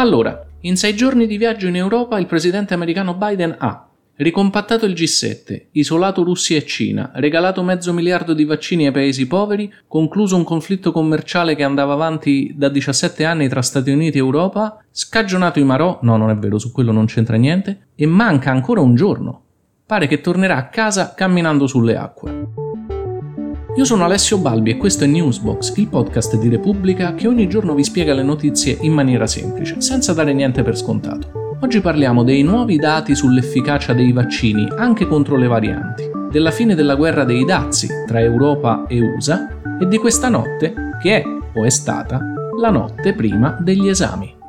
Allora, in sei giorni di viaggio in Europa il presidente americano Biden ha ricompattato il G7, isolato Russia e Cina, regalato mezzo miliardo di vaccini ai paesi poveri, concluso un conflitto commerciale che andava avanti da 17 anni tra Stati Uniti e Europa, scagionato i Marò, no non è vero, su quello non c'entra niente, e manca ancora un giorno. Pare che tornerà a casa camminando sulle acque. Io sono Alessio Balbi e questo è Newsbox, il podcast di Repubblica che ogni giorno vi spiega le notizie in maniera semplice, senza dare niente per scontato. Oggi parliamo dei nuovi dati sull'efficacia dei vaccini anche contro le varianti, della fine della guerra dei dazi tra Europa e USA e di questa notte che è o è stata la notte prima degli esami.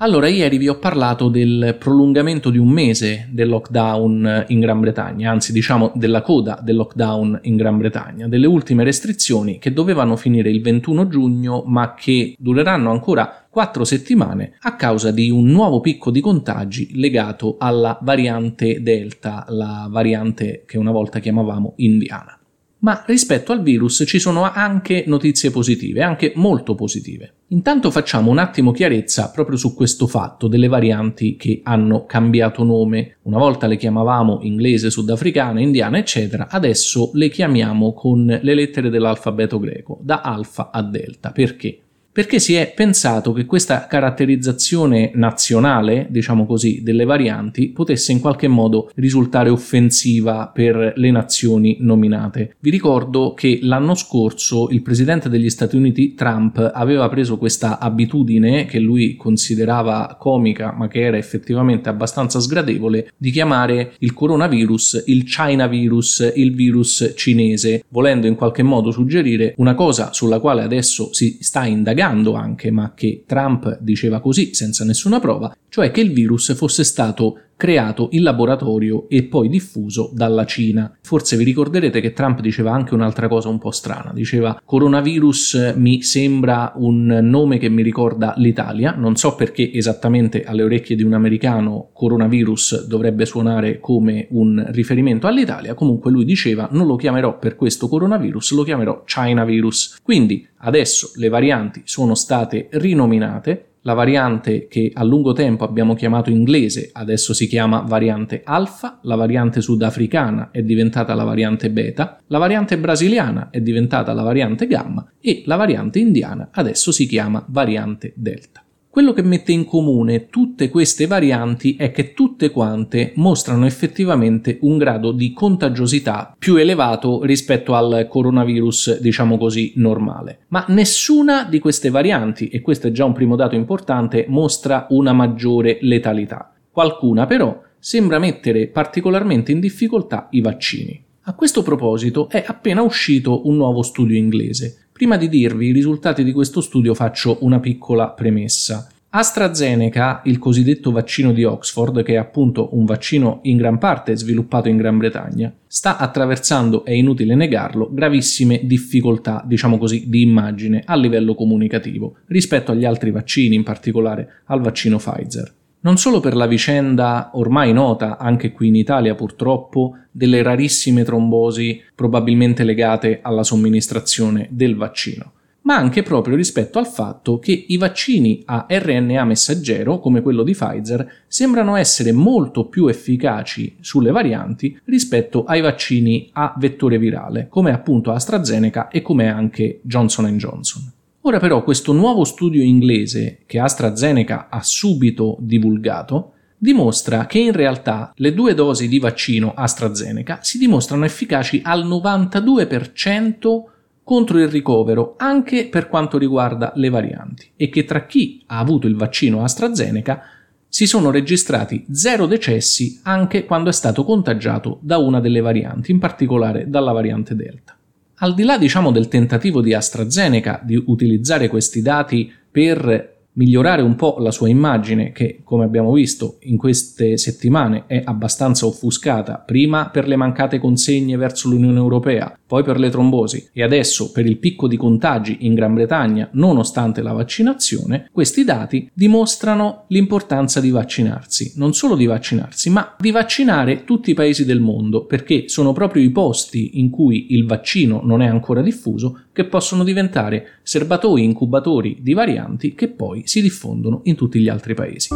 Allora, ieri vi ho parlato del prolungamento di un mese del lockdown in Gran Bretagna, anzi diciamo della coda del lockdown in Gran Bretagna, delle ultime restrizioni che dovevano finire il 21 giugno ma che dureranno ancora quattro settimane a causa di un nuovo picco di contagi legato alla variante Delta, la variante che una volta chiamavamo indiana. Ma rispetto al virus ci sono anche notizie positive, anche molto positive. Intanto facciamo un attimo chiarezza proprio su questo fatto delle varianti che hanno cambiato nome. Una volta le chiamavamo inglese, sudafricana, indiana, eccetera, adesso le chiamiamo con le lettere dell'alfabeto greco, da alfa a delta. Perché? Perché si è pensato che questa caratterizzazione nazionale, diciamo così, delle varianti potesse in qualche modo risultare offensiva per le nazioni nominate. Vi ricordo che l'anno scorso il presidente degli Stati Uniti Trump aveva preso questa abitudine che lui considerava comica, ma che era effettivamente abbastanza sgradevole, di chiamare il coronavirus il China virus, il virus cinese, volendo in qualche modo suggerire una cosa sulla quale adesso si sta indagando spiegando anche, ma che Trump diceva così senza nessuna prova, cioè che il virus fosse stato creato in laboratorio e poi diffuso dalla Cina. Forse vi ricorderete che Trump diceva anche un'altra cosa un po' strana, diceva coronavirus mi sembra un nome che mi ricorda l'Italia, non so perché esattamente alle orecchie di un americano coronavirus dovrebbe suonare come un riferimento all'Italia, comunque lui diceva non lo chiamerò per questo coronavirus, lo chiamerò China virus. Quindi adesso le varianti sono state rinominate la variante che a lungo tempo abbiamo chiamato inglese adesso si chiama variante alfa, la variante sudafricana è diventata la variante beta, la variante brasiliana è diventata la variante gamma e la variante indiana adesso si chiama variante delta. Quello che mette in comune tutte queste varianti è che tutte quante mostrano effettivamente un grado di contagiosità più elevato rispetto al coronavirus, diciamo così, normale. Ma nessuna di queste varianti, e questo è già un primo dato importante, mostra una maggiore letalità. Qualcuna però sembra mettere particolarmente in difficoltà i vaccini. A questo proposito è appena uscito un nuovo studio inglese Prima di dirvi i risultati di questo studio faccio una piccola premessa. AstraZeneca, il cosiddetto vaccino di Oxford, che è appunto un vaccino in gran parte sviluppato in Gran Bretagna, sta attraversando, è inutile negarlo, gravissime difficoltà, diciamo così, di immagine a livello comunicativo rispetto agli altri vaccini, in particolare al vaccino Pfizer non solo per la vicenda ormai nota anche qui in Italia purtroppo delle rarissime trombosi probabilmente legate alla somministrazione del vaccino, ma anche proprio rispetto al fatto che i vaccini a RNA messaggero, come quello di Pfizer, sembrano essere molto più efficaci sulle varianti rispetto ai vaccini a vettore virale, come appunto AstraZeneca e come anche Johnson Johnson. Ora però questo nuovo studio inglese che AstraZeneca ha subito divulgato dimostra che in realtà le due dosi di vaccino AstraZeneca si dimostrano efficaci al 92% contro il ricovero anche per quanto riguarda le varianti e che tra chi ha avuto il vaccino AstraZeneca si sono registrati zero decessi anche quando è stato contagiato da una delle varianti, in particolare dalla variante Delta. Al di là, diciamo, del tentativo di AstraZeneca di utilizzare questi dati per migliorare un po' la sua immagine che, come abbiamo visto in queste settimane, è abbastanza offuscata, prima per le mancate consegne verso l'Unione Europea, poi per le trombosi e adesso per il picco di contagi in Gran Bretagna nonostante la vaccinazione, questi dati dimostrano l'importanza di vaccinarsi, non solo di vaccinarsi, ma di vaccinare tutti i paesi del mondo, perché sono proprio i posti in cui il vaccino non è ancora diffuso che possono diventare serbatoi incubatori di varianti che poi si diffondono in tutti gli altri paesi.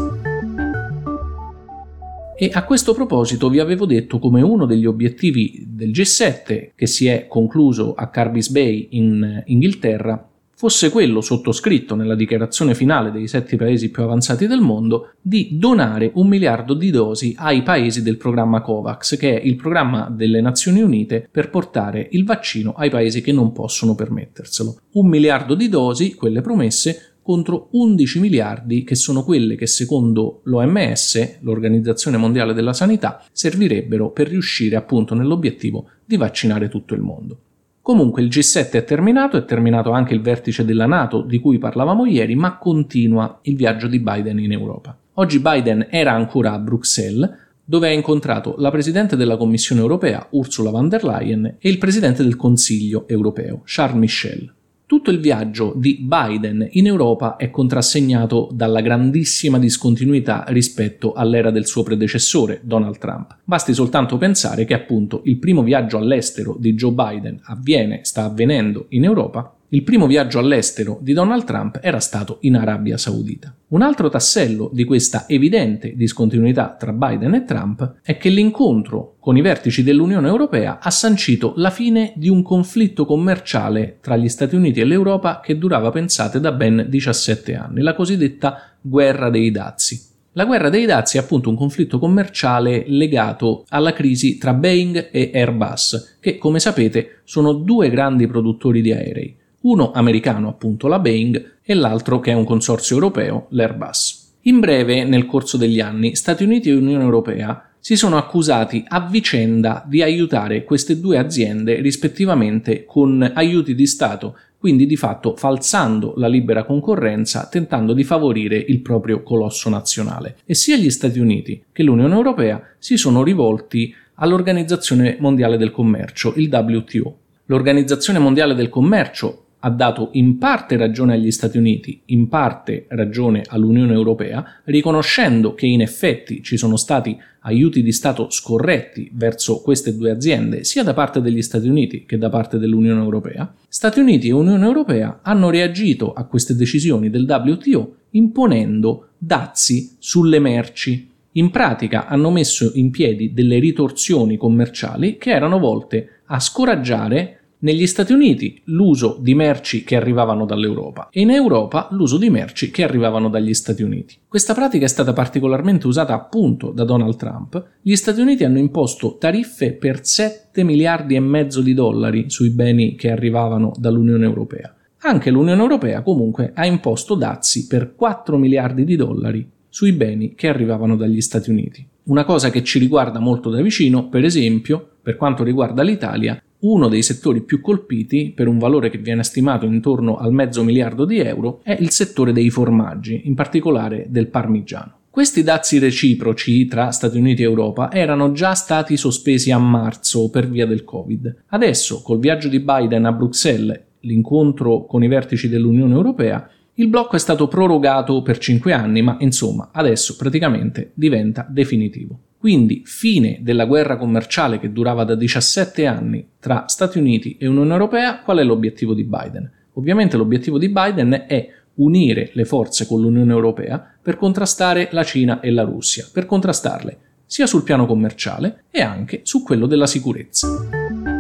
E a questo proposito vi avevo detto come uno degli obiettivi del G7, che si è concluso a Carbis Bay in Inghilterra, fosse quello sottoscritto nella dichiarazione finale dei sette paesi più avanzati del mondo di donare un miliardo di dosi ai paesi del programma COVAX, che è il programma delle Nazioni Unite per portare il vaccino ai paesi che non possono permetterselo. Un miliardo di dosi, quelle promesse, contro 11 miliardi che sono quelle che secondo l'OMS, l'Organizzazione Mondiale della Sanità, servirebbero per riuscire appunto nell'obiettivo di vaccinare tutto il mondo. Comunque il G7 è terminato, è terminato anche il vertice della Nato di cui parlavamo ieri, ma continua il viaggio di Biden in Europa. Oggi Biden era ancora a Bruxelles, dove ha incontrato la Presidente della Commissione europea, Ursula von der Leyen, e il Presidente del Consiglio europeo, Charles Michel. Tutto il viaggio di Biden in Europa è contrassegnato dalla grandissima discontinuità rispetto all'era del suo predecessore, Donald Trump. Basti soltanto pensare che appunto il primo viaggio all'estero di Joe Biden avviene, sta avvenendo in Europa il primo viaggio all'estero di Donald Trump era stato in Arabia Saudita. Un altro tassello di questa evidente discontinuità tra Biden e Trump è che l'incontro con i vertici dell'Unione Europea ha sancito la fine di un conflitto commerciale tra gli Stati Uniti e l'Europa che durava, pensate, da ben 17 anni, la cosiddetta guerra dei dazi. La guerra dei dazi è appunto un conflitto commerciale legato alla crisi tra Boeing e Airbus, che come sapete sono due grandi produttori di aerei uno americano appunto la Boeing e l'altro che è un consorzio europeo, l'Airbus. In breve, nel corso degli anni, Stati Uniti e Unione Europea si sono accusati a vicenda di aiutare queste due aziende rispettivamente con aiuti di Stato, quindi di fatto falsando la libera concorrenza, tentando di favorire il proprio colosso nazionale. E sia gli Stati Uniti che l'Unione Europea si sono rivolti all'Organizzazione Mondiale del Commercio, il WTO. L'Organizzazione Mondiale del Commercio ha dato in parte ragione agli Stati Uniti, in parte ragione all'Unione Europea, riconoscendo che in effetti ci sono stati aiuti di Stato scorretti verso queste due aziende, sia da parte degli Stati Uniti che da parte dell'Unione Europea, Stati Uniti e Unione Europea hanno reagito a queste decisioni del WTO imponendo dazi sulle merci. In pratica hanno messo in piedi delle ritorsioni commerciali che erano volte a scoraggiare negli Stati Uniti l'uso di merci che arrivavano dall'Europa e in Europa l'uso di merci che arrivavano dagli Stati Uniti. Questa pratica è stata particolarmente usata appunto da Donald Trump. Gli Stati Uniti hanno imposto tariffe per 7 miliardi e mezzo di dollari sui beni che arrivavano dall'Unione Europea. Anche l'Unione Europea comunque ha imposto dazi per 4 miliardi di dollari sui beni che arrivavano dagli Stati Uniti. Una cosa che ci riguarda molto da vicino, per esempio, per quanto riguarda l'Italia, uno dei settori più colpiti, per un valore che viene stimato intorno al mezzo miliardo di euro, è il settore dei formaggi, in particolare del parmigiano. Questi dazi reciproci tra Stati Uniti e Europa erano già stati sospesi a marzo per via del Covid. Adesso, col viaggio di Biden a Bruxelles, l'incontro con i vertici dell'Unione Europea, il blocco è stato prorogato per 5 anni, ma insomma adesso praticamente diventa definitivo. Quindi fine della guerra commerciale che durava da 17 anni tra Stati Uniti e Unione Europea, qual è l'obiettivo di Biden? Ovviamente l'obiettivo di Biden è unire le forze con l'Unione Europea per contrastare la Cina e la Russia, per contrastarle sia sul piano commerciale e anche su quello della sicurezza.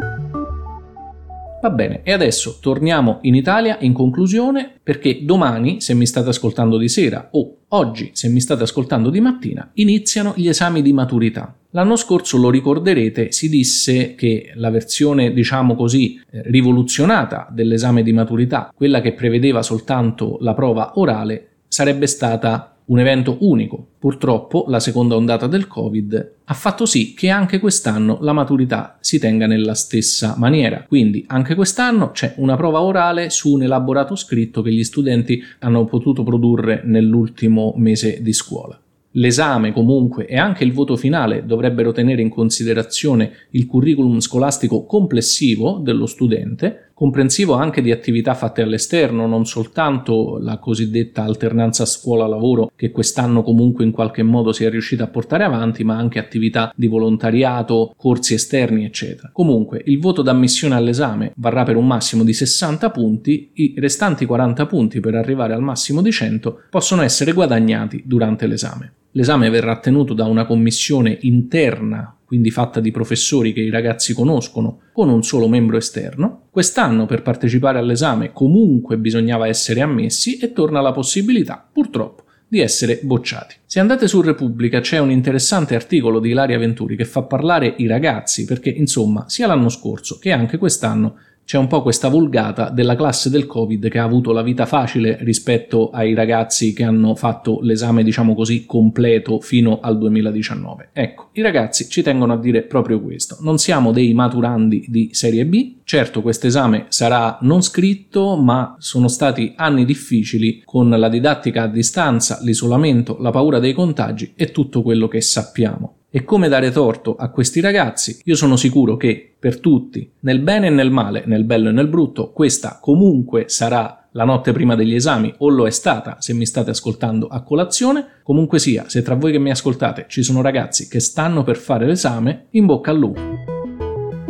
Va bene, e adesso torniamo in Italia in conclusione perché domani, se mi state ascoltando di sera o oggi, se mi state ascoltando di mattina, iniziano gli esami di maturità. L'anno scorso, lo ricorderete, si disse che la versione, diciamo così, eh, rivoluzionata dell'esame di maturità, quella che prevedeva soltanto la prova orale, sarebbe stata un evento unico. Purtroppo la seconda ondata del Covid ha fatto sì che anche quest'anno la maturità si tenga nella stessa maniera. Quindi anche quest'anno c'è una prova orale su un elaborato scritto che gli studenti hanno potuto produrre nell'ultimo mese di scuola. L'esame comunque e anche il voto finale dovrebbero tenere in considerazione il curriculum scolastico complessivo dello studente comprensivo anche di attività fatte all'esterno, non soltanto la cosiddetta alternanza scuola-lavoro che quest'anno comunque in qualche modo si è riuscita a portare avanti, ma anche attività di volontariato, corsi esterni, eccetera. Comunque, il voto d'ammissione all'esame varrà per un massimo di 60 punti, i restanti 40 punti per arrivare al massimo di 100 possono essere guadagnati durante l'esame. L'esame verrà tenuto da una commissione interna, quindi fatta di professori che i ragazzi conoscono, con un solo membro esterno. Quest'anno per partecipare all'esame comunque bisognava essere ammessi e torna la possibilità, purtroppo, di essere bocciati. Se andate su Repubblica c'è un interessante articolo di Ilaria Venturi che fa parlare i ragazzi perché insomma sia l'anno scorso che anche quest'anno c'è un po' questa vulgata della classe del Covid che ha avuto la vita facile rispetto ai ragazzi che hanno fatto l'esame, diciamo così, completo fino al 2019. Ecco, i ragazzi ci tengono a dire proprio questo. Non siamo dei maturandi di serie B. Certo, questo esame sarà non scritto, ma sono stati anni difficili con la didattica a distanza, l'isolamento, la paura dei contagi e tutto quello che sappiamo e come dare torto a questi ragazzi, io sono sicuro che per tutti, nel bene e nel male, nel bello e nel brutto, questa comunque sarà la notte prima degli esami o lo è stata se mi state ascoltando a colazione. Comunque sia, se tra voi che mi ascoltate ci sono ragazzi che stanno per fare l'esame, in bocca al lupo.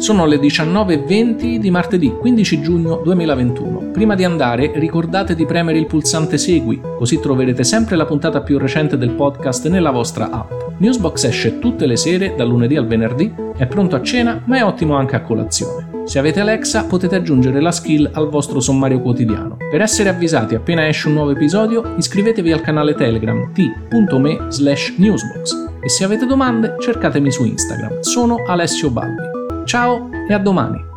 Sono le 19.20 di martedì 15 giugno 2021. Prima di andare ricordate di premere il pulsante Segui, così troverete sempre la puntata più recente del podcast nella vostra app. Newsbox esce tutte le sere, dal lunedì al venerdì, è pronto a cena ma è ottimo anche a colazione. Se avete Alexa potete aggiungere la skill al vostro sommario quotidiano. Per essere avvisati appena esce un nuovo episodio iscrivetevi al canale Telegram t.me slash newsbox e se avete domande cercatemi su Instagram. Sono Alessio Balbi. Ciao e a domani!